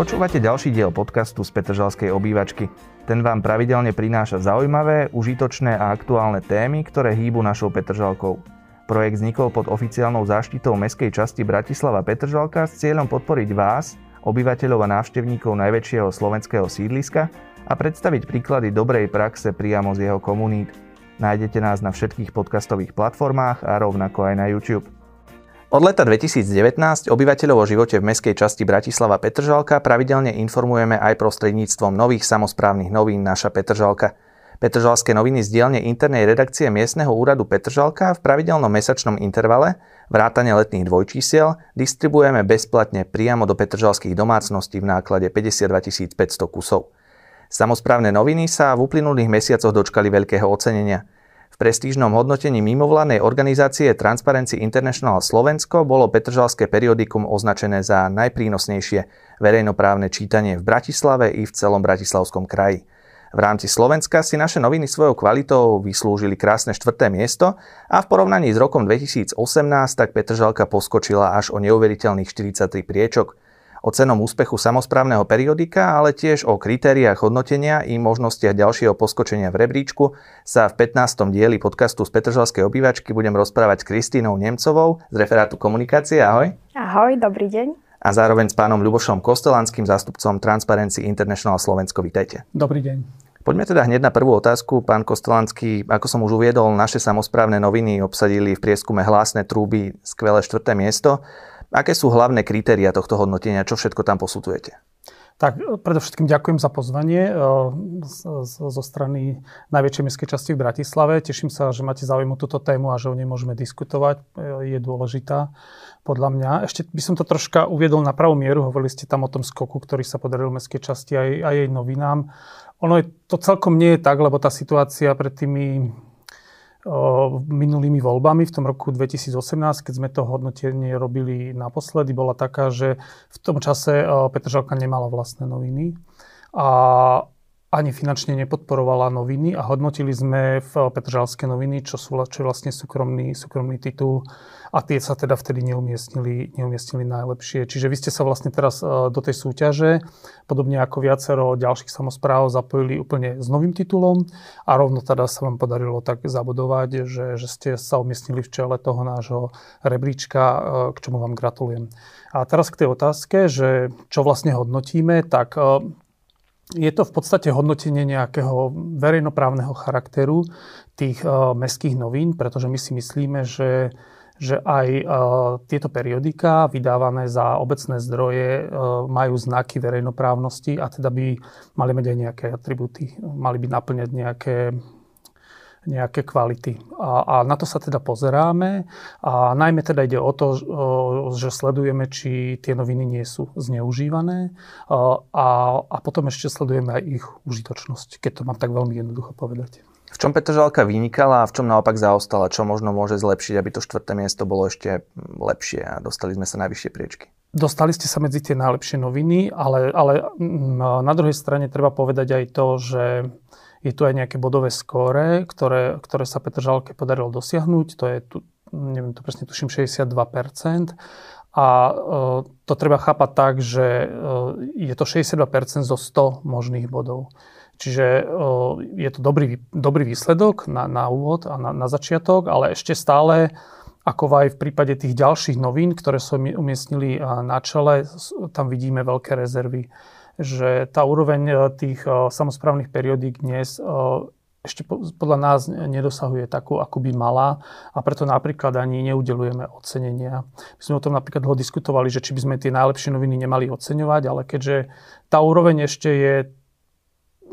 Počúvate ďalší diel podcastu z Petržalskej obývačky. Ten vám pravidelne prináša zaujímavé, užitočné a aktuálne témy, ktoré hýbu našou Petržalkou. Projekt vznikol pod oficiálnou záštitou mestskej časti Bratislava Petržalka s cieľom podporiť vás, obyvateľov a návštevníkov najväčšieho slovenského sídliska a predstaviť príklady dobrej praxe priamo z jeho komunít. Nájdete nás na všetkých podcastových platformách a rovnako aj na YouTube. Od leta 2019 obyvateľov o živote v meskej časti Bratislava Petržalka pravidelne informujeme aj prostredníctvom nových samozprávnych novín Naša Petržalka. Petržalské noviny z dielne internej redakcie miestneho úradu Petržalka v pravidelnom mesačnom intervale vrátane letných dvojčísiel distribuujeme bezplatne priamo do petržalských domácností v náklade 52 500 kusov. Samozprávne noviny sa v uplynulých mesiacoch dočkali veľkého ocenenia – prestížnom hodnotení mimovládnej organizácie Transparency International Slovensko bolo Petržalské periodikum označené za najprínosnejšie verejnoprávne čítanie v Bratislave i v celom Bratislavskom kraji. V rámci Slovenska si naše noviny svojou kvalitou vyslúžili krásne štvrté miesto a v porovnaní s rokom 2018 tak Petržalka poskočila až o neuveriteľných 43 priečok – o cenom úspechu samozprávneho periodika, ale tiež o kritériách hodnotenia i možnostiach ďalšieho poskočenia v rebríčku sa v 15. dieli podcastu z Petržalskej obývačky budem rozprávať s Kristínou Nemcovou z referátu komunikácie. Ahoj. Ahoj, dobrý deň. A zároveň s pánom Ľubošom Kostelanským, zástupcom Transparency International Slovensko. Vítejte. Dobrý deň. Poďme teda hneď na prvú otázku. Pán Kostelanský, ako som už uviedol, naše samozprávne noviny obsadili v prieskume Hlásne trúby skvelé štvrté miesto. Aké sú hlavné kritéria tohto hodnotenia? Čo všetko tam posudujete? Tak predovšetkým ďakujem za pozvanie e, zo strany najväčšej mestskej časti v Bratislave. Teším sa, že máte záujem o túto tému a že o nej môžeme diskutovať. E, je dôležitá podľa mňa. Ešte by som to troška uviedol na pravú mieru. Hovorili ste tam o tom skoku, ktorý sa podaril mestskej časti aj, aj jej novinám. Ono je, to celkom nie je tak, lebo tá situácia pred tými minulými voľbami v tom roku 2018, keď sme to hodnotenie robili naposledy, bola taká, že v tom čase Petržalka nemala vlastné noviny a ani finančne nepodporovala noviny a hodnotili sme v Petržalské noviny, čo, sú, čo je vlastne súkromný, súkromný titul a tie sa teda vtedy neumiestnili, neumiestnili najlepšie. Čiže vy ste sa vlastne teraz e, do tej súťaže, podobne ako viacero ďalších samozpráv, zapojili úplne s novým titulom a rovno teda sa vám podarilo tak zabudovať, že, že ste sa umiestnili v čele toho nášho rebríčka, e, k čomu vám gratulujem. A teraz k tej otázke, že čo vlastne hodnotíme, tak e, je to v podstate hodnotenie nejakého verejnoprávneho charakteru tých mestských novín, pretože my si myslíme, že že aj uh, tieto periodika vydávané za obecné zdroje uh, majú znaky verejnoprávnosti a teda by mali mať aj nejaké atributy, mali by naplňať nejaké nejaké kvality. A, a na to sa teda pozeráme a najmä teda ide o to, že sledujeme, či tie noviny nie sú zneužívané a, a potom ešte sledujeme aj ich užitočnosť, keď to mám tak veľmi jednoducho povedať. V čom Petržalka vynikala a v čom naopak zaostala? Čo možno môže zlepšiť, aby to štvrté miesto bolo ešte lepšie a dostali sme sa na vyššie priečky? Dostali ste sa medzi tie najlepšie noviny, ale, ale mm, na druhej strane treba povedať aj to, že je tu aj nejaké bodové skóre, ktoré, ktoré sa Petržalke podarilo dosiahnuť. To je tu, neviem, to presne tuším 62%. A e, to treba chápať tak, že e, je to 62% zo 100 možných bodov. Čiže je to dobrý, dobrý výsledok na, na úvod a na, na začiatok, ale ešte stále, ako aj v prípade tých ďalších novín, ktoré sa umiestnili na čele, tam vidíme veľké rezervy. Že tá úroveň tých samozprávnych periodík dnes ešte podľa nás nedosahuje takú, ako by mala a preto napríklad ani neudelujeme ocenenia. My sme o tom napríklad dlho diskutovali, že či by sme tie najlepšie noviny nemali oceňovať, ale keďže tá úroveň ešte je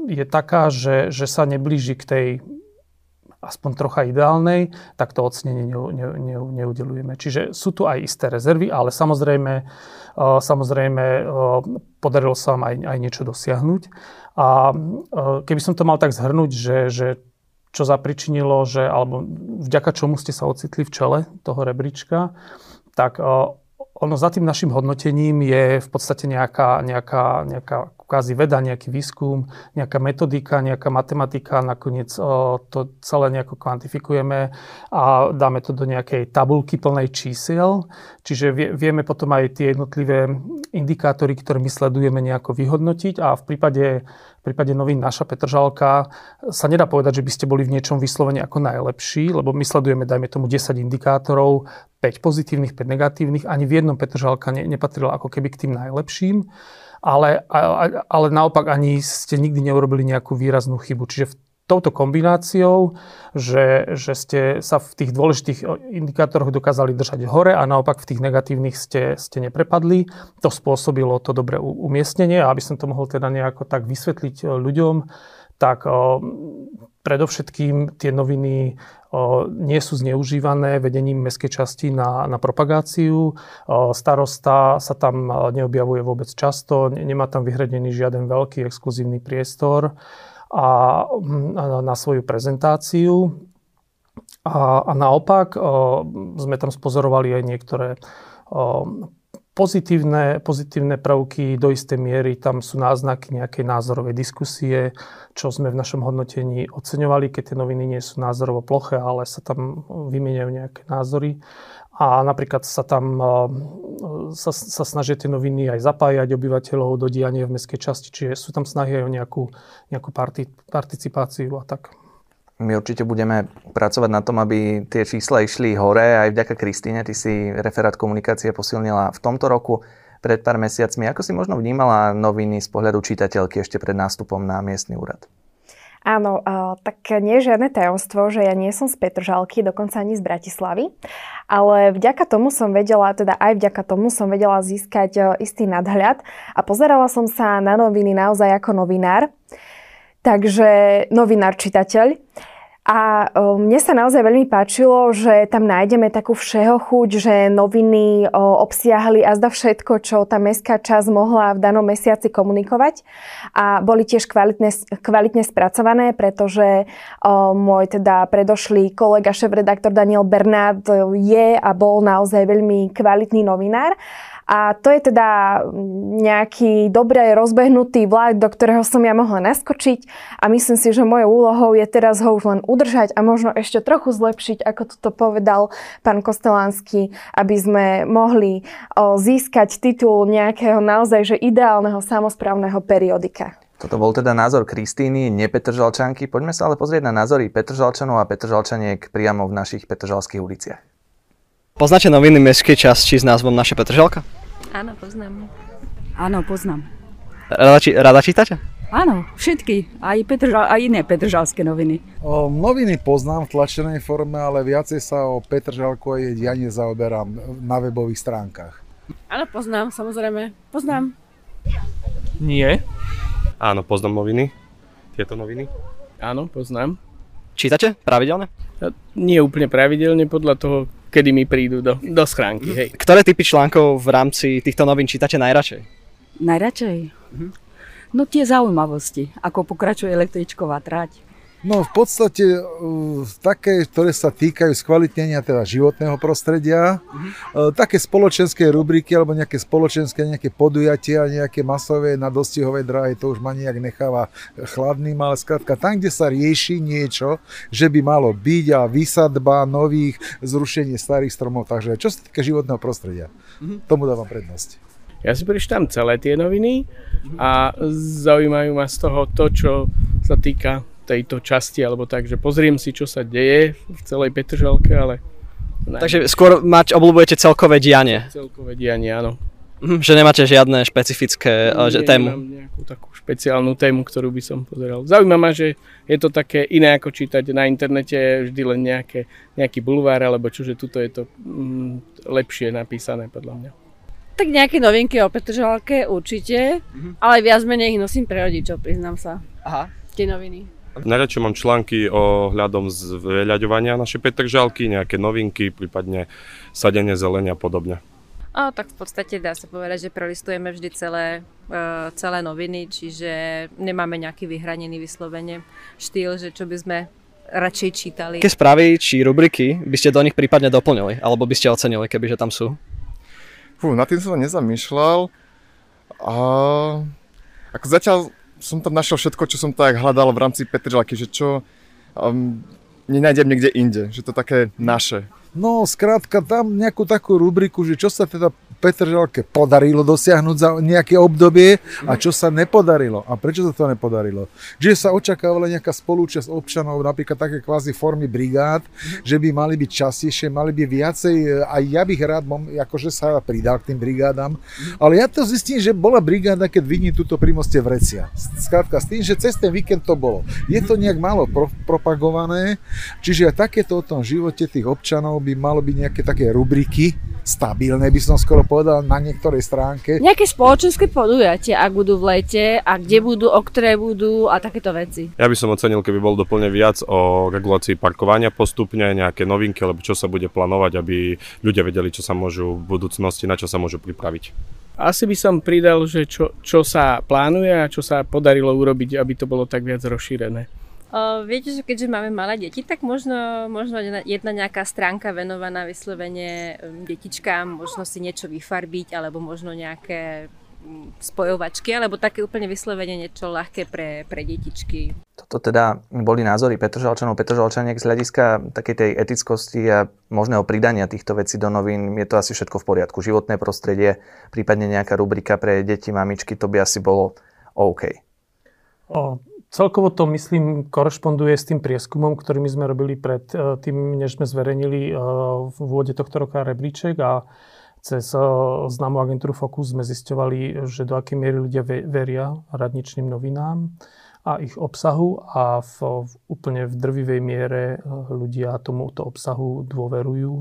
je taká, že, že sa neblíži k tej aspoň trocha ideálnej, tak to ocenenie ne, ne, ne, neudelujeme. Čiže sú tu aj isté rezervy, ale samozrejme, uh, samozrejme uh, podarilo sa vám aj, aj niečo dosiahnuť. A uh, keby som to mal tak zhrnúť, že, že čo zapričinilo, že, alebo vďaka čomu ste sa ocitli v čele toho rebríčka, tak ono za tým našim hodnotením je v podstate nejaká, nejaká, nejaká kvázi veda, nejaký výskum, nejaká metodika, nejaká matematika, nakoniec o, to celé nejako kvantifikujeme a dáme to do nejakej tabulky plnej čísiel. Čiže vie, vieme potom aj tie jednotlivé indikátory, ktoré my sledujeme nejako vyhodnotiť. A v prípade, v prípade novín Naša Petržalka sa nedá povedať, že by ste boli v niečom vyslovene ako najlepší, lebo my sledujeme, dajme tomu, 10 indikátorov, 5 pozitívnych, 5 negatívnych, ani v jednom Petržalka ne, nepatrila ako keby k tým najlepším ale, ale naopak ani ste nikdy neurobili nejakú výraznú chybu. Čiže v touto kombináciou, že, že ste sa v tých dôležitých indikátoroch dokázali držať hore a naopak v tých negatívnych ste, ste neprepadli. To spôsobilo to dobré umiestnenie a aby som to mohol teda nejako tak vysvetliť ľuďom, tak o, predovšetkým tie noviny nie sú zneužívané vedením mestskej časti na, na propagáciu. Starosta sa tam neobjavuje vôbec často, nemá tam vyhradený žiaden veľký exkluzívny priestor a, a na svoju prezentáciu. A, a naopak sme tam spozorovali aj niektoré pozitívne, pozitívne prvky do istej miery, tam sú náznaky nejakej názorovej diskusie, čo sme v našom hodnotení oceňovali, keď tie noviny nie sú názorovo ploché, ale sa tam vymieňajú nejaké názory. A napríklad sa tam sa, sa snažia tie noviny aj zapájať obyvateľov do diania v mestskej časti, čiže sú tam snahy aj o nejakú, nejakú parti, participáciu a tak. My určite budeme pracovať na tom, aby tie čísla išli hore. Aj vďaka Kristýne, ty si referát komunikácie posilnila v tomto roku pred pár mesiacmi. Ako si možno vnímala noviny z pohľadu čitateľky ešte pred nástupom na miestny úrad? Áno, tak nie je žiadne tajomstvo, že ja nie som z Petržalky, dokonca ani z Bratislavy, ale vďaka tomu som vedela, teda aj vďaka tomu som vedela získať e, istý nadhľad a pozerala som sa na noviny naozaj ako novinár. Takže novinár, čitateľ. A mne sa naozaj veľmi páčilo, že tam nájdeme takú všeho chuť, že noviny obsiahli a zda všetko, čo tá mestská časť mohla v danom mesiaci komunikovať. A boli tiež kvalitne, kvalitne spracované, pretože môj teda predošlý kolega, šéf-redaktor Daniel Bernard je a bol naozaj veľmi kvalitný novinár. A to je teda nejaký dobre rozbehnutý vlak, do ktorého som ja mohla naskočiť a myslím si, že mojou úlohou je teraz ho už len udržať a možno ešte trochu zlepšiť, ako to povedal pán Kostelánsky, aby sme mohli získať titul nejakého naozaj že ideálneho samozprávneho periodika. Toto bol teda názor Kristýny, nepetržalčanky. Poďme sa ale pozrieť na názory Petržalčanov a Petržalčaniek priamo v našich Petržalských uliciach. Poznáte noviny mestskej časti s názvom Naše Petržalka? Áno, poznám. Áno, poznám. Rada, či, rada čítate? Áno, všetky, aj, Petržal, aj iné petržalské noviny. O, noviny poznám v tlačenej forme, ale viacej sa o Petržalku a jej dianie zaoberám na webových stránkach. Áno, poznám, samozrejme. Poznám. Nie. Áno, poznám noviny. Tieto noviny. Áno, poznám. Čítate pravidelne? Nie úplne pravidelne, podľa toho, kedy mi prídu do, do schránky. Hej. Ktoré typy článkov v rámci týchto novín čítate najradšej? Najradšej? Mhm. No tie zaujímavosti, ako pokračuje električková trať. No v podstate uh, také, ktoré sa týkajú skvalitnenia teda životného prostredia, uh-huh. také spoločenské rubriky alebo nejaké spoločenské nejaké podujatia, nejaké masové na dostihovej dráhe, to už ma nejak necháva chladným, ale skrátka tam, kde sa rieši niečo, že by malo byť a vysadba nových, zrušenie starých stromov, takže čo sa týka životného prostredia, uh-huh. tomu dávam prednosť. Ja si prečítam celé tie noviny a zaujímajú ma z toho to, čo sa týka tejto časti, alebo tak, že pozriem si, čo sa deje v celej Petržalke, ale... Ne. Takže skôr mať, obľúbujete celkové dianie. Celkové dianie, áno. Mhm, že nemáte žiadne špecifické Nie, že, tému. Nemám nejakú takú špeciálnu tému, ktorú by som pozeral. Zaujíma ma, že je to také iné ako čítať na internete vždy len nejaké, nejaký bulvár alebo čo, že tuto je to mm, lepšie napísané podľa mňa. Tak nejaké novinky o Petržalke určite, mm-hmm. ale viac menej ich nosím pre rodičov, priznám sa. Aha. Tie noviny. Najradšej mám články o hľadom zveľaďovania našej Petržalky, nejaké novinky, prípadne sadenie zelenia a podobne. A, tak v podstate dá sa povedať, že prelistujeme vždy celé, uh, celé noviny, čiže nemáme nejaký vyhranený vyslovene štýl, že čo by sme radšej čítali. Aké správy či rubriky by ste do nich prípadne doplnili, alebo by ste ocenili, kebyže tam sú? Fú, na tým som nezamýšľal. A Ako zatiaľ som tam našiel všetko, čo som tak hľadal v rámci Petržalky, že čo um, nenájdem niekde inde, že to také naše. No, skrátka, tam nejakú takú rubriku, že čo sa teda Petržalke podarilo dosiahnuť za nejaké obdobie a čo sa nepodarilo. A prečo sa to nepodarilo? Že sa očakávala nejaká spolúčasť občanov, napríklad také kvázi formy brigád, že by mali byť častejšie, mali by viacej, aj ja bych rád akože sa pridal k tým brigádam, ale ja to zistím, že bola brigáda, keď vidím túto pri Vrecia. Skrátka, s tým, že cez ten víkend to bolo. Je to nejak málo pro, propagované, čiže aj takéto o tom živote tých občanov by malo byť nejaké také rubriky, stabilné by som skoro povedal na niektorej stránke. Nejaké spoločenské podujatia, ak budú v lete a kde budú, o ktoré budú a takéto veci. Ja by som ocenil, keby bol doplne viac o regulácii parkovania postupne, nejaké novinky, alebo čo sa bude plánovať, aby ľudia vedeli, čo sa môžu v budúcnosti, na čo sa môžu pripraviť. Asi by som pridal, že čo, čo sa plánuje a čo sa podarilo urobiť, aby to bolo tak viac rozšírené. O, viete, že keďže máme malé deti, tak možno, možno jedna nejaká stránka venovaná vyslovene detičkám, možno si niečo vyfarbiť, alebo možno nejaké um, spojovačky, alebo také úplne vyslovene niečo ľahké pre, pre detičky. Toto teda boli názory Petržalčanov, Petržalčaniek z hľadiska takej tej etickosti a možného pridania týchto vecí do novín. Je to asi všetko v poriadku. Životné prostredie, prípadne nejaká rubrika pre deti, mamičky, to by asi bolo OK. O, Celkovo to, myslím, korešponduje s tým prieskumom, ktorý my sme robili pred e, tým, než sme zverejnili e, v úvode tohto roka rebríček a cez e, známu agentúru Focus sme zisťovali, že do akej miery ľudia veria radničným novinám a ich obsahu a v, v úplne v drvivej miere ľudia tomuto obsahu dôverujú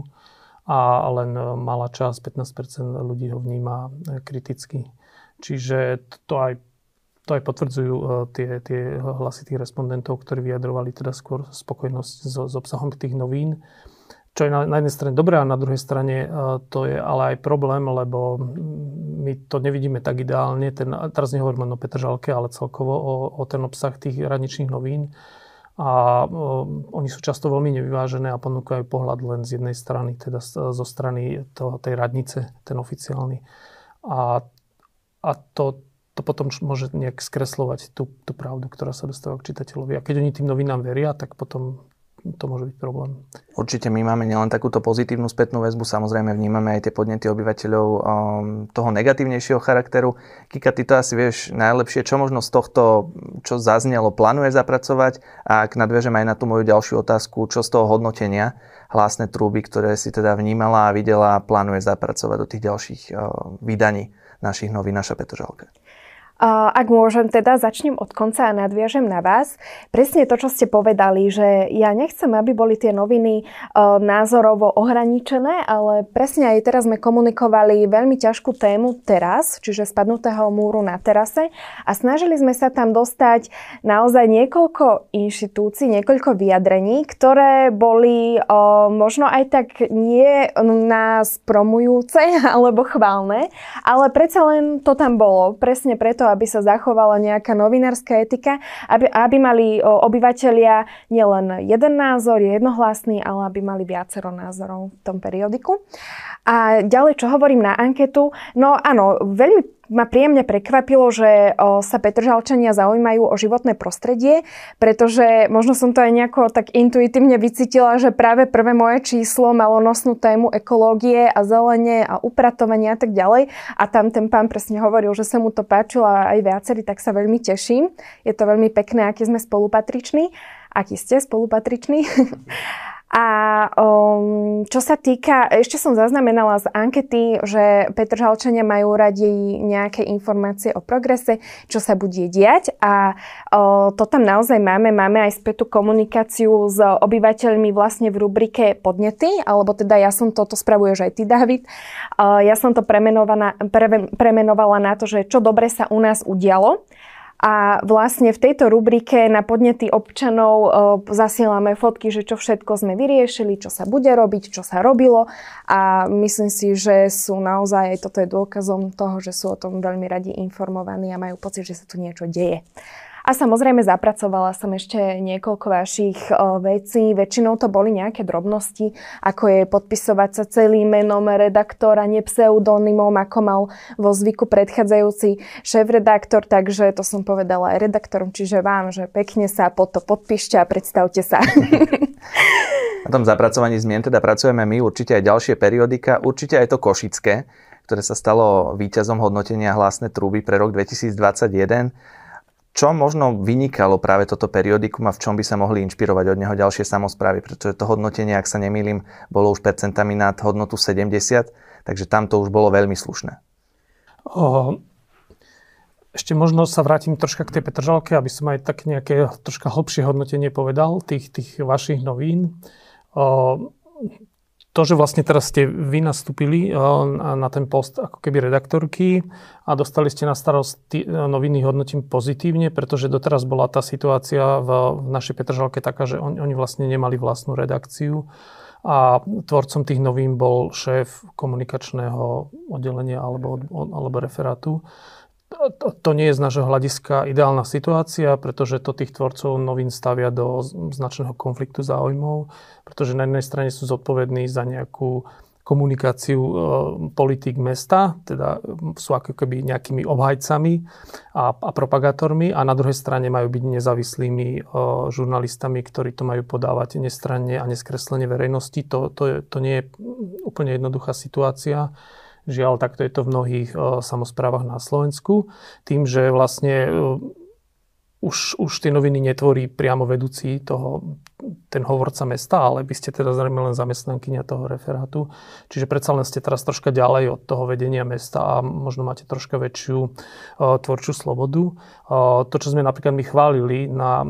a len malá časť, 15% ľudí ho vníma kriticky. Čiže to aj to aj potvrdzujú e, tie, tie hlasy tých respondentov, ktorí vyjadrovali teda skôr spokojnosť so, s obsahom tých novín. Čo je na, na jednej strane dobré a na druhej strane e, to je ale aj problém, lebo my to nevidíme tak ideálne. Ten, teraz nehovorím len o Petržalke, ale celkovo o, o ten obsah tých radničných novín. A o, e, oni sú často veľmi nevyvážené a ponúkajú pohľad len z jednej strany, teda zo strany toho, tej radnice, ten oficiálny. A, a to, to potom môže nejak skreslovať tú, tú pravdu, ktorá sa dostáva k čitateľovi. A keď oni tým novinám veria, tak potom to môže byť problém. Určite my máme nielen takúto pozitívnu spätnú väzbu, samozrejme vnímame aj tie podnety obyvateľov um, toho negatívnejšieho charakteru. Kika, ty to asi vieš najlepšie, čo možno z tohto, čo zaznelo, plánuje zapracovať a ak nadviažem aj na tú moju ďalšiu otázku, čo z toho hodnotenia hlásne trúby, ktoré si teda vnímala a videla, plánuje zapracovať do tých ďalších uh, vydaní našich novín Naša Petržalka. Ak môžem teda, začnem od konca a nadviažem na vás. Presne to, čo ste povedali, že ja nechcem, aby boli tie noviny e, názorovo ohraničené, ale presne aj teraz sme komunikovali veľmi ťažkú tému teraz, čiže spadnutého múru na terase a snažili sme sa tam dostať naozaj niekoľko inštitúcií, niekoľko vyjadrení, ktoré boli e, možno aj tak nie nás promujúce alebo chválne, ale predsa len to tam bolo. Presne preto, aby sa zachovala nejaká novinárska etika, aby, aby mali obyvateľia nielen jeden názor, jednohlasný, ale aby mali viacero názorov v tom periodiku. A ďalej, čo hovorím na anketu, no áno, veľmi ma príjemne prekvapilo, že sa Petržalčania zaujímajú o životné prostredie, pretože možno som to aj nejako tak intuitívne vycítila, že práve prvé moje číslo malo nosnú tému ekológie a zelenie a upratovania a tak ďalej. A tam ten pán presne hovoril, že sa mu to páčilo a aj viacerí, tak sa veľmi teším. Je to veľmi pekné, aký sme spolupatriční. Aký ste spolupatriční. A um, čo sa týka, ešte som zaznamenala z ankety, že Petržalčania majú radi nejaké informácie o progrese, čo sa bude diať a uh, to tam naozaj máme. Máme aj spätú komunikáciu s obyvateľmi vlastne v rubrike podnety, alebo teda ja som toto spravuješ aj ty, David. Uh, ja som to premenovala, pre, premenovala na to, že čo dobre sa u nás udialo. A vlastne v tejto rubrike na podnety občanov e, zasielame fotky, že čo všetko sme vyriešili, čo sa bude robiť, čo sa robilo a myslím si, že sú naozaj, aj toto je dôkazom toho, že sú o tom veľmi radi informovaní a majú pocit, že sa tu niečo deje. A samozrejme zapracovala som ešte niekoľko vašich vecí. Väčšinou to boli nejaké drobnosti, ako je podpisovať sa celým menom redaktora, nie ako mal vo zvyku predchádzajúci šéf-redaktor, takže to som povedala aj redaktorom, čiže vám, že pekne sa po to podpíšte a predstavte sa. Na tom zapracovaní zmien teda pracujeme my, určite aj ďalšie periodika, určite aj to Košické, ktoré sa stalo víťazom hodnotenia hlasné trúby pre rok 2021. Čo možno vynikalo práve toto periodikum a v čom by sa mohli inšpirovať od neho ďalšie samozprávy? Pretože to hodnotenie, ak sa nemýlim, bolo už percentami nad hodnotu 70, takže tam to už bolo veľmi slušné. O, ešte možno sa vrátim troška k tej Petržalke, aby som aj tak nejaké troška hlbšie hodnotenie povedal tých, tých vašich novín to, že vlastne teraz ste vy nastúpili na ten post ako keby redaktorky a dostali ste na starosť noviny hodnotím pozitívne, pretože doteraz bola tá situácia v, našej Petržalke taká, že oni, oni vlastne nemali vlastnú redakciu a tvorcom tých novín bol šéf komunikačného oddelenia alebo, alebo referátu to, to nie je z nášho hľadiska ideálna situácia, pretože to tých tvorcov novín stavia do značného konfliktu záujmov, pretože na jednej strane sú zodpovední za nejakú komunikáciu e, politik mesta, teda sú ako keby nejakými obhajcami a, a propagátormi a na druhej strane majú byť nezávislými e, žurnalistami, ktorí to majú podávať nestranne a neskreslenie verejnosti. To, to, je, to nie je úplne jednoduchá situácia. Žiaľ, takto je to v mnohých uh, samozprávach na Slovensku. Tým, že vlastne uh, už, už tie noviny netvorí priamo vedúci toho, ten hovorca mesta, ale by ste teda zrejme len zamestnankynia toho referátu. Čiže predsa len ste teraz troška ďalej od toho vedenia mesta a možno máte troška väčšiu uh, tvorčú slobodu. Uh, to, čo sme napríklad my chválili na,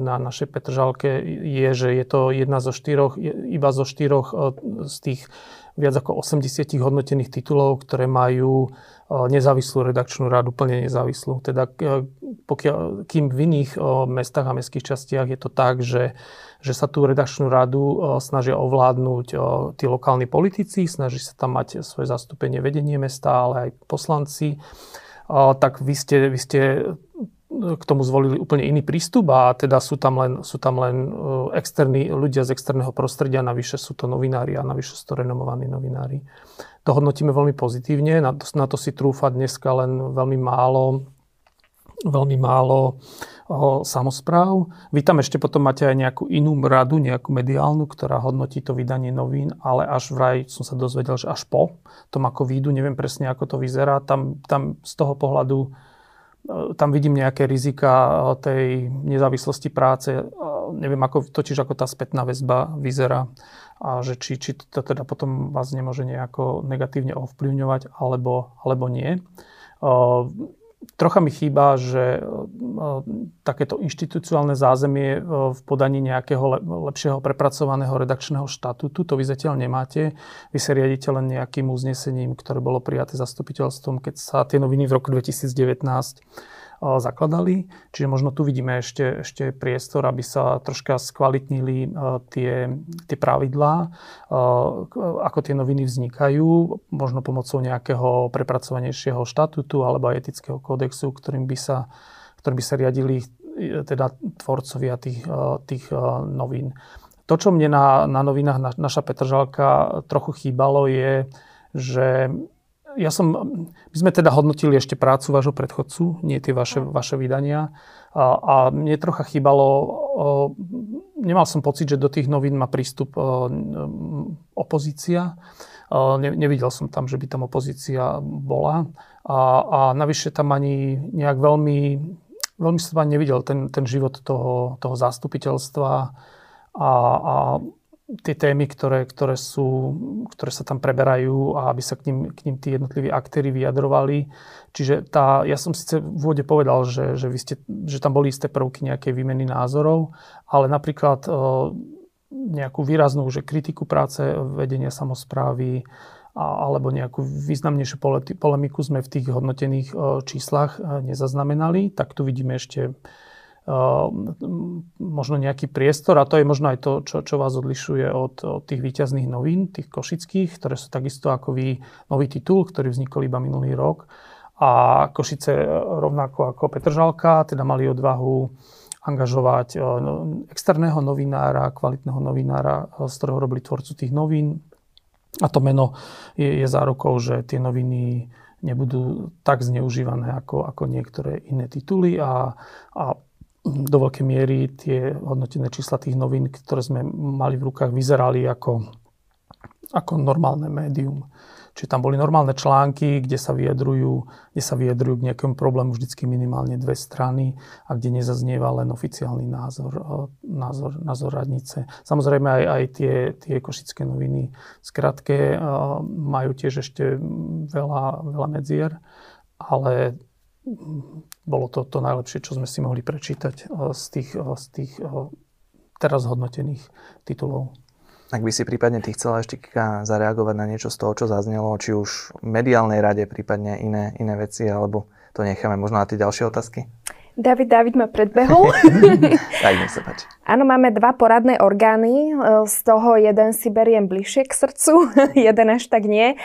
na našej Petržalke, je, že je to jedna zo štyroch, iba zo štyroch uh, z tých viac ako 80 hodnotených titulov, ktoré majú e, nezávislú redakčnú rádu, plne nezávislú. Teda e, pokiaľ, kým v iných e, mestách a mestských častiach je to tak, že, že sa tú redakčnú radu snažia ovládnuť tí lokálni politici, snaží sa tam mať svoje zastúpenie vedenie mesta, ale aj poslanci, tak vy ste, vy ste k tomu zvolili úplne iný prístup a teda sú tam len, sú tam len e, externí ľudia z externého prostredia, navyše sú to novinári a navyše sú to renomovaní novinári. To hodnotíme veľmi pozitívne, na to, na to si trúfa dneska len veľmi málo veľmi málo o, samozpráv. Vy tam ešte potom máte aj nejakú inú radu, nejakú mediálnu, ktorá hodnotí to vydanie novín, ale až vraj som sa dozvedel, že až po tom, ako výjdu, neviem presne, ako to vyzerá. Tam, tam z toho pohľadu tam vidím nejaké rizika tej nezávislosti práce. Neviem, ako, totiž ako tá spätná väzba vyzerá a že či, či to teda potom vás nemôže nejako negatívne ovplyvňovať alebo, alebo nie. Trocha mi chýba, že takéto inštitucionálne zázemie v podaní nejakého lepšieho prepracovaného redakčného štatútu, to vy zatiaľ nemáte. Vy sa riadite len nejakým uznesením, ktoré bolo prijaté zastupiteľstvom, keď sa tie noviny v roku 2019 zakladali. Čiže možno tu vidíme ešte, ešte priestor, aby sa troška skvalitnili tie, tie pravidlá, ako tie noviny vznikajú, možno pomocou nejakého prepracovanejšieho štatútu alebo etického kódexu, ktorým by sa, ktorým by sa riadili teda tvorcovia tých, tých novín. To, čo mne na, na novinách na, naša Petržalka trochu chýbalo, je, že ja som, my sme teda hodnotili ešte prácu vášho predchodcu, nie tie vaše, vaše vydania. A, a mne trocha chýbalo, o, nemal som pocit, že do tých novín má prístup o, opozícia. O, ne, nevidel som tam, že by tam opozícia bola. A, a navyše tam ani nejak veľmi, veľmi som nevidel ten, ten život toho, toho zastupiteľstva. A, a tie témy, ktoré, ktoré, sú, ktoré sa tam preberajú a aby sa k ním, k ním tí jednotliví aktéry vyjadrovali. Čiže tá, ja som síce v úvode povedal, že, že, vy ste, že tam boli isté prvky nejakej výmeny názorov, ale napríklad nejakú výraznú že kritiku práce vedenia samozprávy a, alebo nejakú významnejšiu polemiku sme v tých hodnotených číslach nezaznamenali. Tak tu vidíme ešte možno nejaký priestor a to je možno aj to, čo, čo vás odlišuje od, od tých výťazných novín, tých košických, ktoré sú takisto ako vy nový titul, ktorý vznikol iba minulý rok. A Košice rovnako ako Petržalka teda mali odvahu angažovať no, externého novinára, kvalitného novinára, z ktorého robili tvorcu tých novín. A to meno je, je zárukou, že tie noviny nebudú tak zneužívané ako, ako niektoré iné tituly a, a do veľkej miery tie hodnotené čísla tých novín, ktoré sme mali v rukách, vyzerali ako, ako normálne médium. Čiže tam boli normálne články, kde sa vyjadrujú, kde sa vyjadrujú k nejakému problému vždycky minimálne dve strany a kde nezaznieva len oficiálny názor, e, názor, názor radnice. Samozrejme aj, aj tie, tie košické noviny skratke e, majú tiež ešte veľa, veľa medzier, ale bolo to to najlepšie, čo sme si mohli prečítať e, z tých, z tých teraz hodnotených titulov. Ak by si prípadne ty chcela ešte zareagovať na niečo z toho, čo zaznelo, či už v mediálnej rade, prípadne iné, iné veci, alebo to necháme možno na tie ďalšie otázky? David, David ma predbehol. tak, nech sa páči. Áno, máme dva poradné orgány, e, z toho jeden si beriem bližšie k srdcu, jeden až tak nie. E,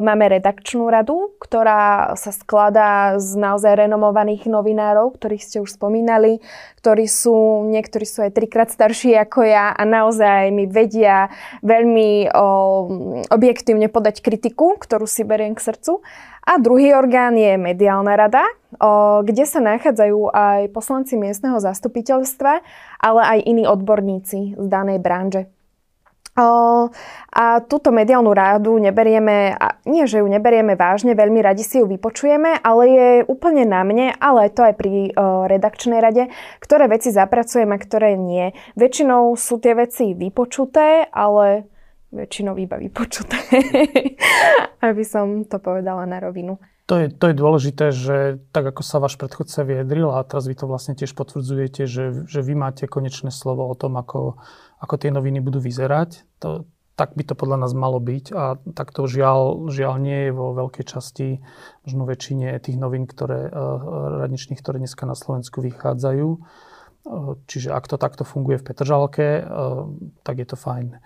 máme redakčnú radu, ktorá sa skladá z naozaj renomovaných novinárov, ktorých ste už spomínali, ktorí sú, niektorí sú aj trikrát starší ako ja a naozaj mi vedia veľmi objektívne podať kritiku, ktorú si beriem k srdcu. A druhý orgán je mediálna rada, kde sa nachádzajú aj poslanci miestneho zastupiteľstva, ale aj iní odborníci z danej branže. A túto mediálnu rádu neberieme, nie že ju neberieme vážne, veľmi radi si ju vypočujeme, ale je úplne na mne, ale to aj pri redakčnej rade, ktoré veci zapracujem a ktoré nie. Väčšinou sú tie veci vypočuté, ale väčšinou iba vypočuté, aby som to povedala na rovinu. To je, to je dôležité, že tak ako sa váš predchodca vyjadril a teraz vy to vlastne tiež potvrdzujete, že, že vy máte konečné slovo o tom, ako, ako tie noviny budú vyzerať. To, tak by to podľa nás malo byť a tak to žiaľ, žiaľ nie je vo veľkej časti, možno väčšine tých novín, ktoré, uh, radničných, ktoré dneska na Slovensku vychádzajú. Uh, čiže ak to takto funguje v Petržalke, uh, tak je to fajn.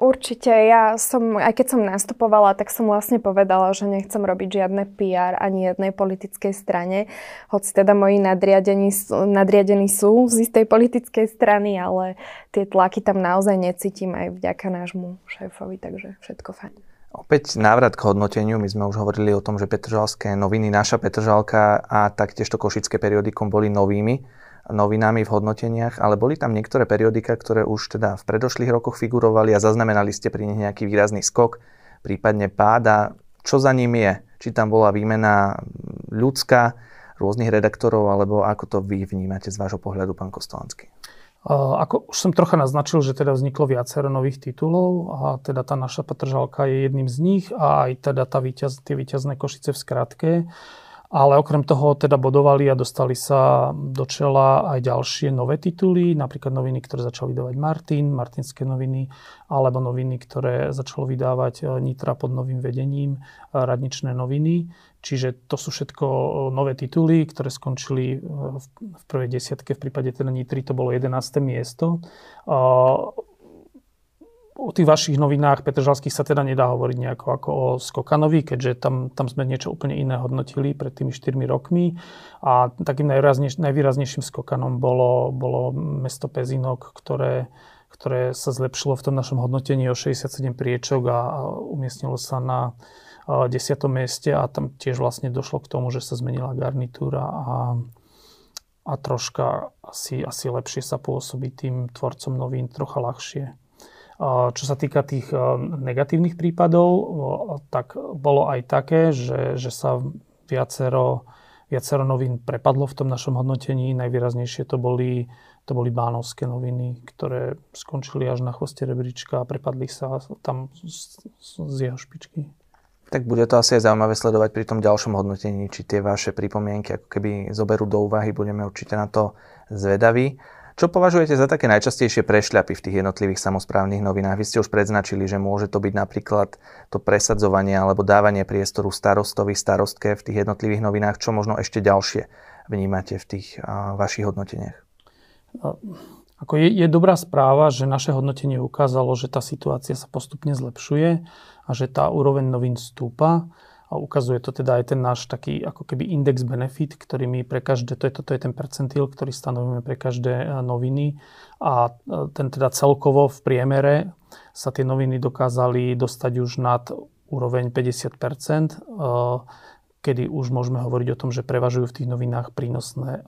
Určite, ja som, aj keď som nastupovala, tak som vlastne povedala, že nechcem robiť žiadne PR ani jednej politickej strane, hoci teda moji nadriadení, nadriadení sú z istej politickej strany, ale tie tlaky tam naozaj necítim aj vďaka nášmu šéfovi, takže všetko fajn. Opäť návrat k hodnoteniu. My sme už hovorili o tom, že Petržalské noviny, naša Petržalka a taktiež to Košické periodikum boli novými novinami v hodnoteniach, ale boli tam niektoré periodika, ktoré už teda v predošlých rokoch figurovali a zaznamenali ste pri nich nejaký výrazný skok, prípadne páda. Čo za ním je? Či tam bola výmena ľudská, rôznych redaktorov, alebo ako to vy vnímate z vášho pohľadu, pán Kostolanský? Ako už som trocha naznačil, že teda vzniklo viacero nových titulov a teda tá naša Petržalka je jedným z nich a aj teda tá víťaz, tie víťazné Košice v skratke. Ale okrem toho teda bodovali a dostali sa do čela aj ďalšie nové tituly, napríklad noviny, ktoré začal vydávať Martin, Martinské noviny, alebo noviny, ktoré začalo vydávať e, Nitra pod novým vedením, e, Radničné noviny. Čiže to sú všetko e, nové tituly, ktoré skončili v prvej desiatke, v prípade teda Nitry to bolo 11. miesto o tých vašich novinách Petržalských sa teda nedá hovoriť nejako ako o Skokanovi, keďže tam, tam sme niečo úplne iné hodnotili pred tými 4 rokmi. A takým najvýraznejším Skokanom bolo, bolo mesto Pezinok, ktoré, ktoré sa zlepšilo v tom našom hodnotení o 67 priečok a, a umiestnilo sa na 10. mieste a tam tiež vlastne došlo k tomu, že sa zmenila garnitúra a, a troška asi, asi lepšie sa pôsobí tým tvorcom novín, trocha ľahšie. Čo sa týka tých negatívnych prípadov, tak bolo aj také, že, že sa viacero, viacero novín prepadlo v tom našom hodnotení. Najvýraznejšie to boli, to boli bánovské noviny, ktoré skončili až na chvoste rebríčka a prepadli sa tam z, z jeho špičky. Tak bude to asi aj zaujímavé sledovať pri tom ďalšom hodnotení, či tie vaše pripomienky ako keby zoberú do úvahy, budeme určite na to zvedaví. Čo považujete za také najčastejšie prešľapy v tých jednotlivých samozprávnych novinách? Vy ste už predznačili, že môže to byť napríklad to presadzovanie alebo dávanie priestoru starostovi, starostke v tých jednotlivých novinách. Čo možno ešte ďalšie vnímate v tých a, vašich hodnoteniach? Ako je, je dobrá správa, že naše hodnotenie ukázalo, že tá situácia sa postupne zlepšuje a že tá úroveň novín stúpa A ukazuje to teda aj ten náš taký ako keby index benefit, ktorý my pre každé, to je, to, to je ten percentil, ktorý stanovíme pre každé noviny. A ten teda celkovo v priemere sa tie noviny dokázali dostať už nad úroveň 50% kedy už môžeme hovoriť o tom, že prevažujú v tých novinách prínosné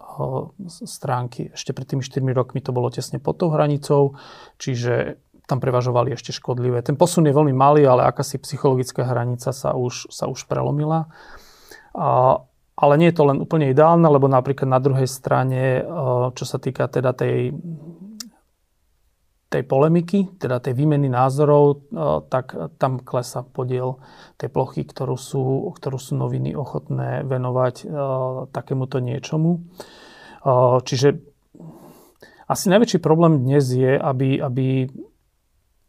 stránky. Ešte pred tými 4 rokmi to bolo tesne pod tou hranicou, čiže tam prevažovali ešte škodlivé. Ten posun je veľmi malý, ale akási psychologická hranica sa už, sa už prelomila. A, ale nie je to len úplne ideálne, lebo napríklad na druhej strane, čo sa týka teda tej tej polemiky, teda tej výmeny názorov, e, tak tam klesa podiel tej plochy, ktorú sú, ktorú sú noviny ochotné venovať e, takémuto niečomu. E, čiže asi najväčší problém dnes je, aby, aby,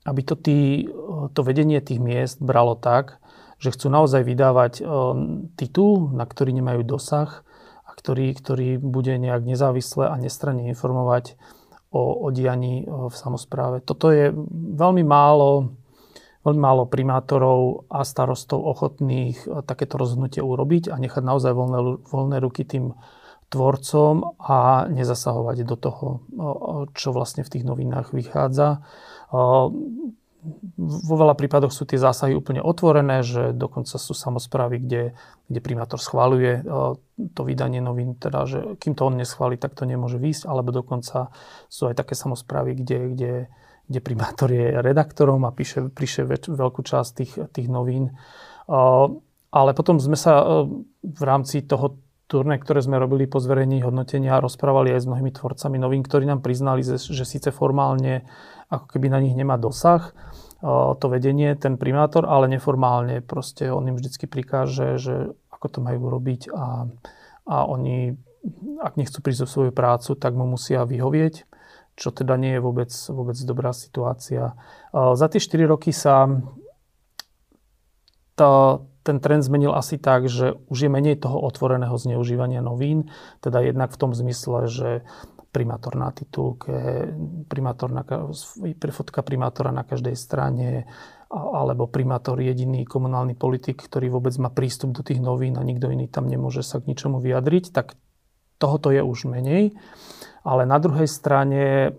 aby to, tý, to vedenie tých miest bralo tak, že chcú naozaj vydávať titul, na ktorý nemajú dosah a ktorý, ktorý bude nejak nezávisle a nestranne informovať o, o dianí v samozpráve. Toto je veľmi málo, veľmi málo primátorov a starostov ochotných e, takéto rozhodnutie urobiť a nechať naozaj voľné, voľné ruky tým tvorcom a nezasahovať do toho, čo vlastne v tých novinách vychádza vo veľa prípadoch sú tie zásahy úplne otvorené, že dokonca sú samozprávy, kde, kde primátor schváluje to vydanie novín, teda, že kým to on neschváli, tak to nemôže výjsť, alebo dokonca sú aj také samozprávy, kde, kde, kde primátor je redaktorom a píše, píše veľkú časť tých, tých novín. Ale potom sme sa v rámci toho turné, ktoré sme robili po zverejnení hodnotenia, rozprávali aj s mnohými tvorcami novín, ktorí nám priznali, že, síce formálne ako keby na nich nemá dosah, to vedenie, ten primátor, ale neformálne proste on im vždycky prikáže, že ako to majú robiť a, a oni, ak nechcú prísť o svoju prácu, tak mu musia vyhovieť, čo teda nie je vôbec, vôbec dobrá situácia. Za tie 4 roky sa tá, ten trend zmenil asi tak, že už je menej toho otvoreného zneužívania novín, teda jednak v tom zmysle, že primátor na titulke, primátor na, fotka primátora na každej strane, alebo primátor jediný komunálny politik, ktorý vôbec má prístup do tých novín a nikto iný tam nemôže sa k ničomu vyjadriť, tak tohoto je už menej. Ale na druhej strane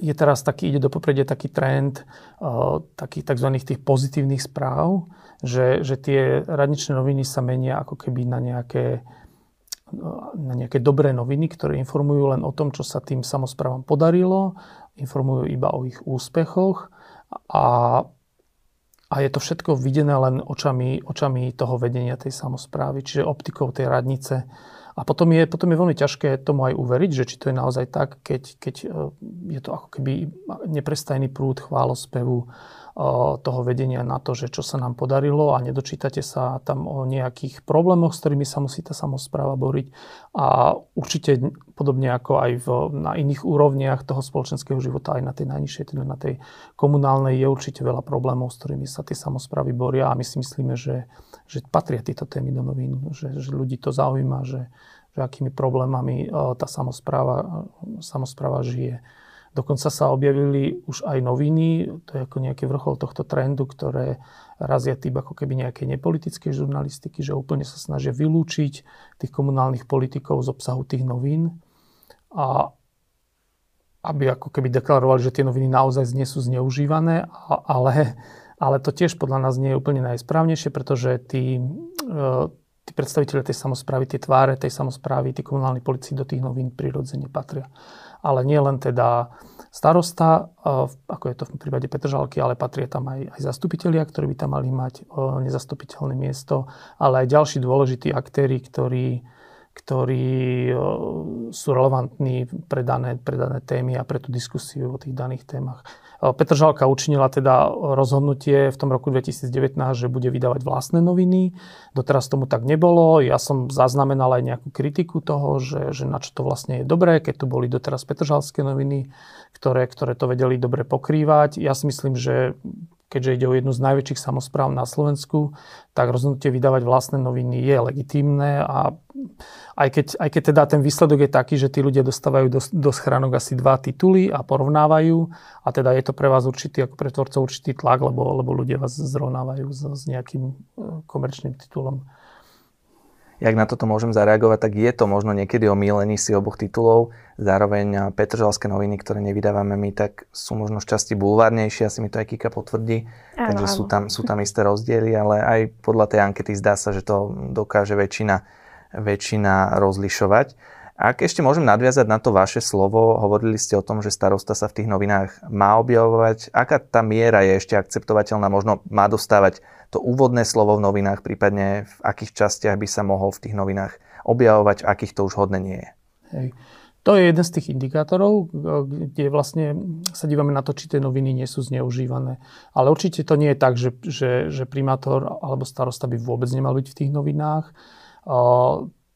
je teraz taký, ide do popredia taký trend uh, takých tzv. tých pozitívnych správ, že, že tie radničné noviny sa menia ako keby na nejaké na nejaké dobré noviny, ktoré informujú len o tom, čo sa tým samozprávam podarilo, informujú iba o ich úspechoch a, a je to všetko videné len očami, očami toho vedenia tej samozprávy, čiže optikou tej radnice. A potom je, potom je veľmi ťažké tomu aj uveriť, že či to je naozaj tak, keď, keď e, je to ako keby neprestajný prúd chválospevu, toho vedenia na to, že čo sa nám podarilo a nedočítate sa tam o nejakých problémoch, s ktorými sa musí tá samozpráva boriť. A určite podobne ako aj v, na iných úrovniach toho spoločenského života, aj na tej najnižšej, teda na tej komunálnej, je určite veľa problémov, s ktorými sa tie samozprávy boria a my si myslíme, že, že patria tieto témy do novín, že, že ľudí to zaujíma, že, že akými problémami tá samozpráva, samozpráva žije. Dokonca sa objavili už aj noviny, to je ako nejaký vrchol tohto trendu, ktoré razia typ ako keby nejakej nepolitickej žurnalistiky, že úplne sa snažia vylúčiť tých komunálnych politikov z obsahu tých novín a aby ako keby deklarovali, že tie noviny naozaj nie sú zneužívané, ale, ale to tiež podľa nás nie je úplne najsprávnejšie, pretože tí, e, tí predstaviteľe tej samozprávy, tie tváre tej samozprávy, tí komunálni policii do tých novín prirodzene patria ale nie len teda starosta, ako je to v prípade Petržalky, ale patria tam aj, aj zastupitelia, ktorí by tam mali mať nezastupiteľné miesto, ale aj ďalší dôležití aktéry, ktorí, ktorí sú relevantní pre dané, pre dané témy a pre tú diskusiu o tých daných témach. Petr Žalka učinila teda rozhodnutie v tom roku 2019, že bude vydávať vlastné noviny. Doteraz tomu tak nebolo. Ja som zaznamenal aj nejakú kritiku toho, že, že na čo to vlastne je dobré, keď tu boli doteraz Petržalské noviny, ktoré, ktoré to vedeli dobre pokrývať. Ja si myslím, že keďže ide o jednu z najväčších samozpráv na Slovensku, tak rozhodnutie vydávať vlastné noviny je legitímne a aj keď, aj keď teda ten výsledok je taký, že tí ľudia dostávajú do, do schránok asi dva tituly a porovnávajú a teda je to pre vás určitý, ako pre tvorcov určitý tlak, lebo, lebo ľudia vás zrovnávajú s, s nejakým e, komerčným titulom. Jak na toto môžem zareagovať, tak je to možno niekedy o mílení si oboch titulov. Zároveň Petržalské noviny, ktoré nevydávame my, tak sú možno šťastí bulvárnejšie, asi mi to aj Kika potvrdí. Áno, takže áno. Sú, tam, sú tam isté rozdiely, ale aj podľa tej ankety zdá sa, že to dokáže väčšina, väčšina rozlišovať. Ak ešte môžem nadviazať na to vaše slovo, hovorili ste o tom, že starosta sa v tých novinách má objavovať. Aká tá miera je ešte akceptovateľná? Možno má dostávať to úvodné slovo v novinách, prípadne v akých častiach by sa mohol v tých novinách objavovať, akých to už hodne nie je. Hej. To je jeden z tých indikátorov, kde vlastne sa dívame na to, či tie noviny nie sú zneužívané. Ale určite to nie je tak, že, že, že primátor alebo starosta by vôbec nemal byť v tých novinách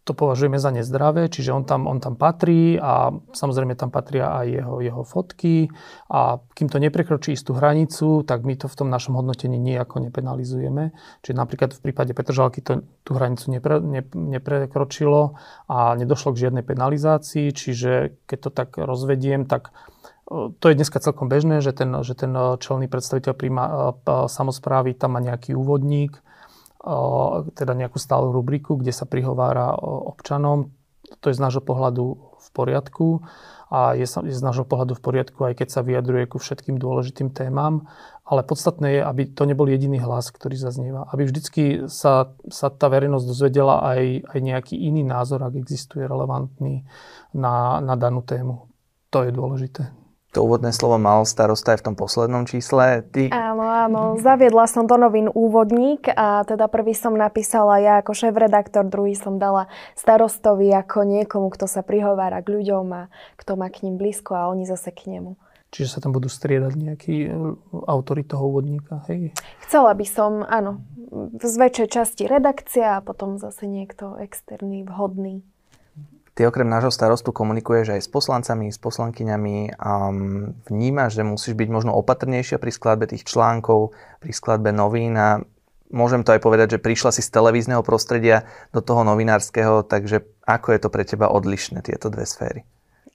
to považujeme za nezdravé, čiže on tam, on tam patrí a samozrejme tam patria aj jeho, jeho fotky. A kým to neprekročí istú hranicu, tak my to v tom našom hodnotení nejako nepenalizujeme. Čiže napríklad v prípade Petržalky to, tú hranicu nepre, ne, neprekročilo a nedošlo k žiadnej penalizácii, čiže keď to tak rozvediem, tak to je dneska celkom bežné, že ten, že ten čelný predstaviteľ príma, samozprávy tam má nejaký úvodník, teda nejakú stálu rubriku, kde sa prihovára občanom. To je z nášho pohľadu v poriadku a je, je z nášho pohľadu v poriadku, aj keď sa vyjadruje ku všetkým dôležitým témam. Ale podstatné je, aby to nebol jediný hlas, ktorý zaznieva. Aby vždycky sa, sa tá verejnosť dozvedela aj, aj nejaký iný názor, ak existuje relevantný na, na danú tému. To je dôležité. To úvodné slovo mal starosta aj v tom poslednom čísle. Ty... Áno, áno. Zaviedla som do novín úvodník a teda prvý som napísala ja ako šéf-redaktor, druhý som dala starostovi ako niekomu, kto sa prihovára k ľuďom a kto má k ním blízko a oni zase k nemu. Čiže sa tam budú striedať nejakí e, autory toho úvodníka, hej? Chcela by som, áno, z väčšej časti redakcia a potom zase niekto externý, vhodný. Ty okrem nášho starostu komunikuješ aj s poslancami, s poslankyňami a vnímaš, že musíš byť možno opatrnejšia pri skladbe tých článkov, pri skladbe novín a môžem to aj povedať, že prišla si z televízneho prostredia do toho novinárskeho, takže ako je to pre teba odlišné tieto dve sféry?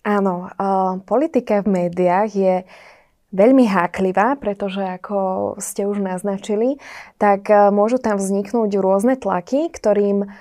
Áno, politika v médiách je veľmi háklivá, pretože ako ste už naznačili, tak môžu tam vzniknúť rôzne tlaky, ktorým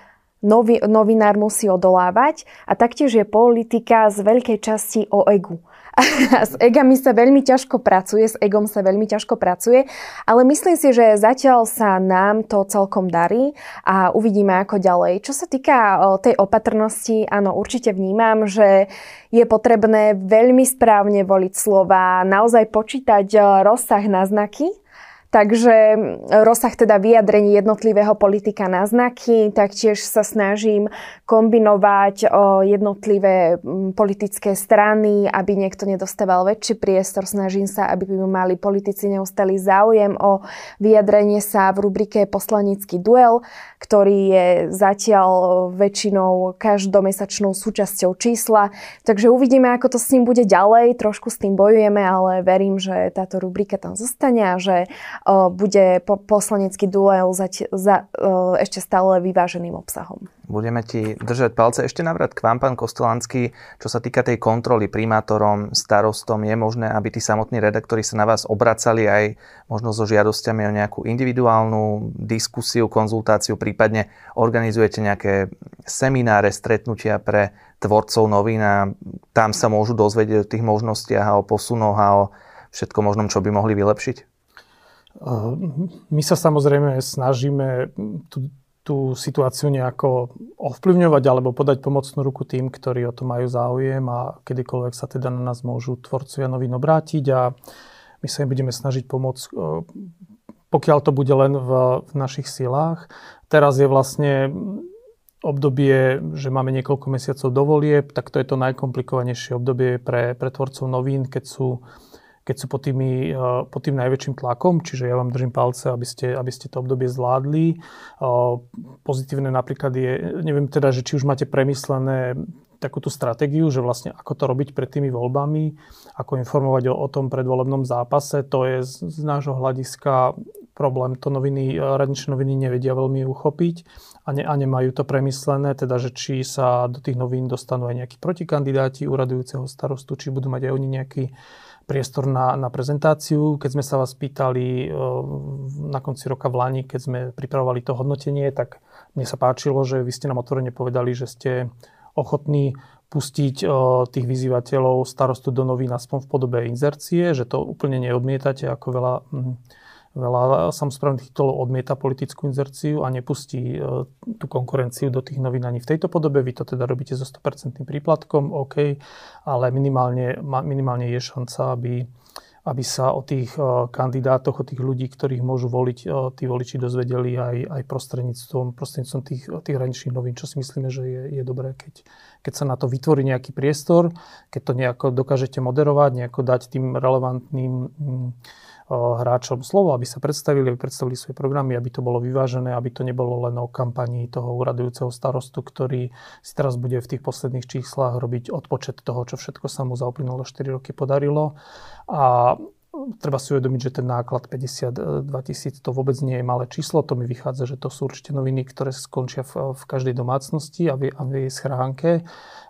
novi, novinár musí odolávať a taktiež je politika z veľkej časti o egu. A s egami sa veľmi ťažko pracuje, s egom sa veľmi ťažko pracuje, ale myslím si, že zatiaľ sa nám to celkom darí a uvidíme ako ďalej. Čo sa týka tej opatrnosti, áno, určite vnímam, že je potrebné veľmi správne voliť slova, naozaj počítať rozsah na znaky, Takže rozsah teda vyjadrení jednotlivého politika na znaky, taktiež sa snažím kombinovať jednotlivé politické strany, aby niekto nedostával väčší priestor. Snažím sa, aby by mali politici neustály záujem o vyjadrenie sa v rubrike Poslanický duel, ktorý je zatiaľ väčšinou každomesačnou súčasťou čísla. Takže uvidíme, ako to s ním bude ďalej. Trošku s tým bojujeme, ale verím, že táto rubrika tam zostane a že bude poslanecký duel za, za ešte stále vyváženým obsahom. Budeme ti držať palce. Ešte navrat k vám, pán Kostolanský. Čo sa týka tej kontroly primátorom, starostom, je možné, aby tí samotní redaktori sa na vás obracali aj možno so žiadosťami o nejakú individuálnu diskusiu, konzultáciu, prípadne organizujete nejaké semináre, stretnutia pre tvorcov novín a tam sa môžu dozvedieť o tých možnostiach a o posunoch a o všetko možnom, čo by mohli vylepšiť? My sa samozrejme snažíme tú, tú situáciu nejako ovplyvňovať alebo podať pomocnú ruku tým, ktorí o to majú záujem a kedykoľvek sa teda na nás môžu tvorcovia novín obrátiť a my sa im budeme snažiť pomôcť, pokiaľ to bude len v, v našich silách. Teraz je vlastne obdobie, že máme niekoľko mesiacov do volieb, tak to je to najkomplikovanejšie obdobie pre, pre tvorcov novín, keď sú keď sú pod, tými, eh, pod tým najväčším tlakom, čiže ja vám držím palce, aby ste, aby ste to obdobie zvládli. Eh, pozitívne napríklad je, neviem teda, že či už máte premyslené takú tú stratégiu, že vlastne ako to robiť pred tými voľbami, ako informovať o, o tom predvolebnom zápase, to je z, z nášho hľadiska problém. To noviny, radničné noviny nevedia veľmi uchopiť a, ne, a nemajú to premyslené, teda že či sa do tých novín dostanú aj nejakí protikandidáti uradujúceho starostu, či budú mať aj oni nejaký priestor na, na prezentáciu. Keď sme sa vás pýtali na konci roka v Lani, keď sme pripravovali to hodnotenie, tak mne sa páčilo, že vy ste nám otvorene povedali, že ste ochotní pustiť tých vyzývateľov starostu do novín aspoň v podobe inzercie, že to úplne neodmietate, ako veľa Veľa samozprávnych titulov odmieta politickú inzerciu a nepustí e, tú konkurenciu do tých novín ani v tejto podobe. Vy to teda robíte so 100% príplatkom, OK, ale minimálne, minimálne je šanca, aby, aby sa o tých e, kandidátoch, o tých ľudí, ktorých môžu voliť, e, tí voliči dozvedeli aj, aj prostredníctvom, prostredníctvom tých, tých hraničných novín, čo si myslíme, že je, je dobré, keď, keď sa na to vytvorí nejaký priestor, keď to nejako dokážete moderovať, nejako dať tým relevantným hráčom slovo, aby sa predstavili, aby predstavili svoje programy, aby to bolo vyvážené, aby to nebolo len o kampanii toho uradujúceho starostu, ktorý si teraz bude v tých posledných číslach robiť odpočet toho, čo všetko sa mu za uplynulé 4 roky podarilo. A treba si uvedomiť, že ten náklad 52 tisíc to vôbec nie je malé číslo. To mi vychádza, že to sú určite noviny, ktoré skončia v, v každej domácnosti a v, a v jej schránke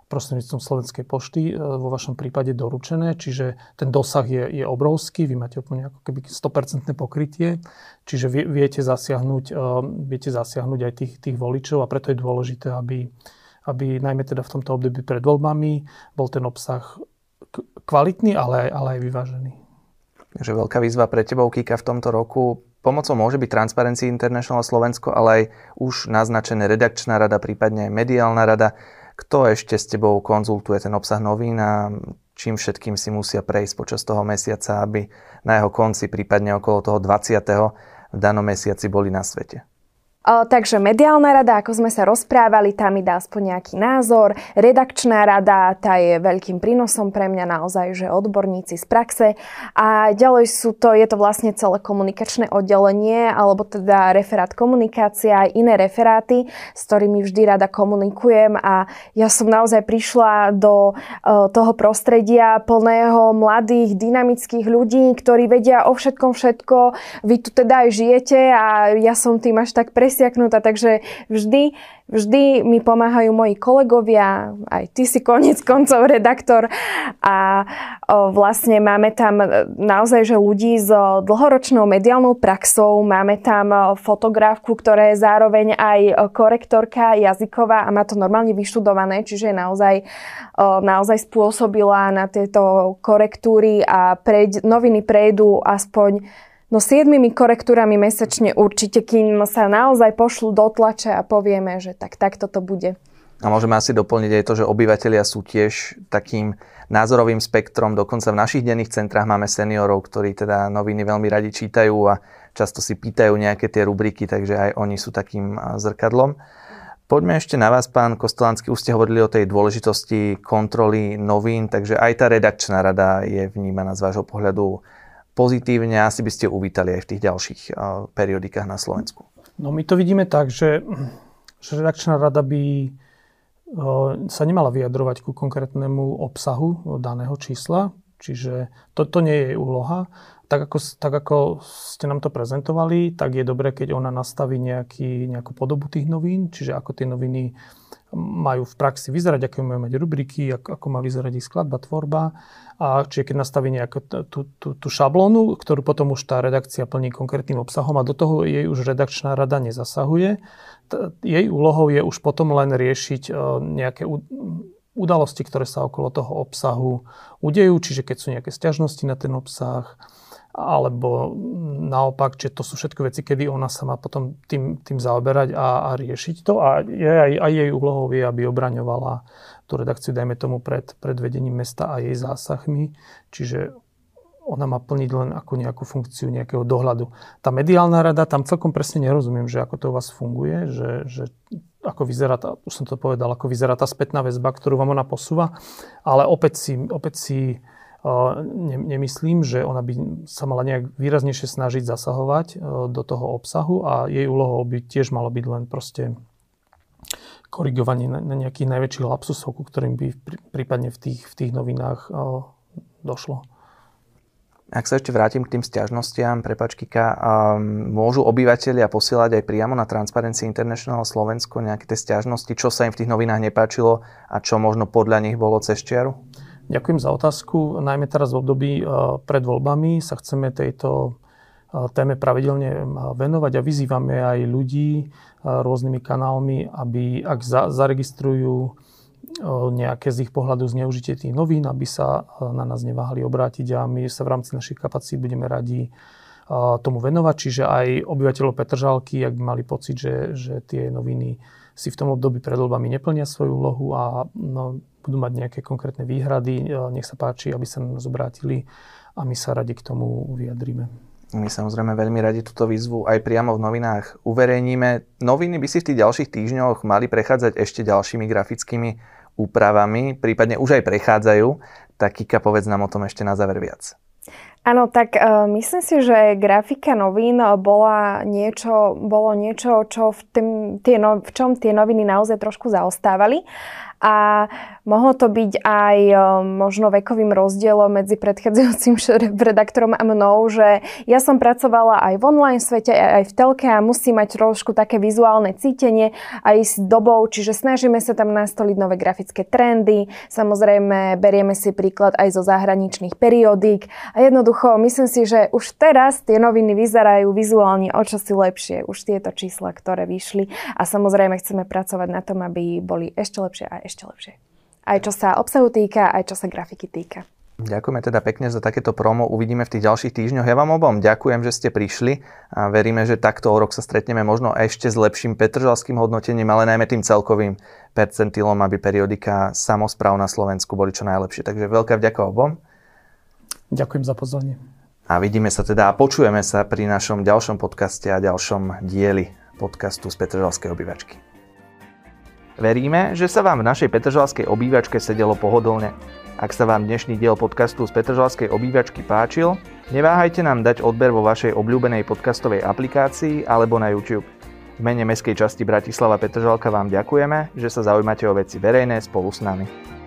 prostredníctvom Slovenskej pošty, e, vo vašom prípade doručené, čiže ten dosah je, je obrovský, vy máte úplne ako keby 100% pokrytie, čiže viete zasiahnuť, e, viete zasiahnuť aj tých, tých voličov a preto je dôležité, aby, aby najmä teda v tomto období pred voľbami bol ten obsah kvalitný, ale, ale aj vyvážený. Takže veľká výzva pre tebou, Kika, v tomto roku. Pomocou môže byť Transparency International Slovensko, ale aj už naznačené redakčná rada, prípadne aj mediálna rada. Kto ešte s tebou konzultuje ten obsah novín a čím všetkým si musia prejsť počas toho mesiaca, aby na jeho konci, prípadne okolo toho 20. v danom mesiaci boli na svete? Takže mediálna rada, ako sme sa rozprávali, tam mi dá aspoň nejaký názor. Redakčná rada, tá je veľkým prínosom pre mňa naozaj, že odborníci z praxe. A ďalej sú to, je to vlastne celé komunikačné oddelenie, alebo teda referát komunikácia, aj iné referáty, s ktorými vždy rada komunikujem a ja som naozaj prišla do toho prostredia plného mladých, dynamických ľudí, ktorí vedia o všetkom všetko. Vy tu teda aj žijete a ja som tým až tak presne presiaknutá, takže vždy, vždy mi pomáhajú moji kolegovia, aj ty si konec koncov redaktor. A o, vlastne máme tam naozaj, že ľudí s dlhoročnou mediálnou praxou, máme tam fotografku, ktorá je zároveň aj korektorka jazyková a má to normálne vyštudované, čiže naozaj, o, naozaj spôsobila na tieto korektúry a preď, noviny prejdú aspoň No siedmimi korektúrami mesačne určite, kým sa naozaj pošlu do tlače a povieme, že tak takto to bude. A môžeme asi doplniť aj to, že obyvateľia sú tiež takým názorovým spektrom. Dokonca v našich denných centrách máme seniorov, ktorí teda noviny veľmi radi čítajú a často si pýtajú nejaké tie rubriky, takže aj oni sú takým zrkadlom. Poďme ešte na vás, pán Kostolánsky. Už ste hovorili o tej dôležitosti kontroly novín, takže aj tá redakčná rada je vnímaná z vášho pohľadu pozitívne asi by ste uvítali aj v tých ďalších periodikách na Slovensku? No my to vidíme tak, že, že redakčná rada by sa nemala vyjadrovať ku konkrétnemu obsahu daného čísla, čiže toto nie je jej úloha. Tak ako, tak ako ste nám to prezentovali, tak je dobré, keď ona nastaví nejaký, nejakú podobu tých novín, čiže ako tie noviny majú v praxi vyzerať, aké majú mať rubriky, ako, má vyzerať ich skladba, tvorba. A čiže keď nastaví nejakú tú, tú, tú šablónu, ktorú potom už tá redakcia plní konkrétnym obsahom a do toho jej už redakčná rada nezasahuje, t- jej úlohou je už potom len riešiť uh, nejaké udalosti, ktoré sa okolo toho obsahu udejú, čiže keď sú nejaké stiažnosti na ten obsah, alebo naopak, že to sú všetko veci, kedy ona sa má potom tým, tým zaoberať a, a riešiť to a je, aj, aj jej úlohou je, aby obraňovala tú redakciu, dajme tomu, pred, pred vedením mesta a jej zásahmi. Čiže ona má plniť len ako nejakú funkciu nejakého dohľadu. Tá mediálna rada, tam celkom presne nerozumiem, že ako to u vás funguje, že, že ako vyzerá tá, už som to povedal, ako vyzerá tá spätná väzba, ktorú vám ona posúva, ale opäť si, opäť si nemyslím, že ona by sa mala nejak výraznejšie snažiť zasahovať e, do toho obsahu a jej úlohou by tiež malo byť len proste korigovanie na, nejakých najväčších lapsusov, ku ktorým by prípadne v tých, v tých novinách došlo. Ak sa ešte vrátim k tým stiažnostiam, prepač Kika, um, môžu obyvateľia posielať aj priamo na Transparency International Slovensko nejaké tie stiažnosti, čo sa im v tých novinách nepáčilo a čo možno podľa nich bolo cez čiaru? Ďakujem za otázku. Najmä teraz v období uh, pred voľbami sa chceme tejto uh, téme pravidelne uh, venovať a vyzývame aj ľudí rôznymi kanálmi, aby ak za, zaregistrujú nejaké z ich pohľadu zneužitie tých novín, aby sa na nás neváhali obrátiť a my sa v rámci našich kapacít budeme radi tomu venovať. Čiže aj obyvateľov Petržalky, ak by mali pocit, že, že tie noviny si v tom období pred voľbami neplnia svoju úlohu a no, budú mať nejaké konkrétne výhrady, nech sa páči, aby sa na nás obrátili a my sa radi k tomu vyjadríme. My samozrejme veľmi radi túto výzvu aj priamo v novinách uverejníme. Noviny by si v tých ďalších týždňoch mali prechádzať ešte ďalšími grafickými úpravami, prípadne už aj prechádzajú. Tak Kika, povedz nám o tom ešte na záver viac. Áno, tak uh, myslím si, že grafika novín bola niečo, bolo niečo, čo v, tým, tie no, v čom tie noviny naozaj trošku zaostávali a mohlo to byť aj e, možno vekovým rozdielom medzi predchádzajúcim redaktorom a mnou, že ja som pracovala aj v online svete, aj v telke a musím mať trošku také vizuálne cítenie aj s dobou, čiže snažíme sa tam nastoliť nové grafické trendy, samozrejme berieme si príklad aj zo zahraničných periodík a jednoducho myslím si, že už teraz tie noviny vyzerajú vizuálne o čosi lepšie, už tieto čísla, ktoré vyšli a samozrejme chceme pracovať na tom, aby boli ešte lepšie a ešte lepšie. Aj čo sa obsahu týka, aj čo sa grafiky týka. Ďakujeme teda pekne za takéto promo. Uvidíme v tých ďalších týždňoch. Ja vám obom ďakujem, že ste prišli a veríme, že takto o rok sa stretneme možno ešte s lepším petržalským hodnotením, ale najmä tým celkovým percentilom, aby periodika samozpráv na Slovensku boli čo najlepšie. Takže veľká vďaka obom. Ďakujem za pozvanie. A vidíme sa teda a počujeme sa pri našom ďalšom podcaste a ďalšom dieli podcastu z Petržalskej obývačky. Veríme, že sa vám v našej Petržalskej obývačke sedelo pohodlne. Ak sa vám dnešný diel podcastu z Petržalskej obývačky páčil, neváhajte nám dať odber vo vašej obľúbenej podcastovej aplikácii alebo na YouTube. V mene Mestskej časti Bratislava Petržalka vám ďakujeme, že sa zaujímate o veci verejné spolu s nami.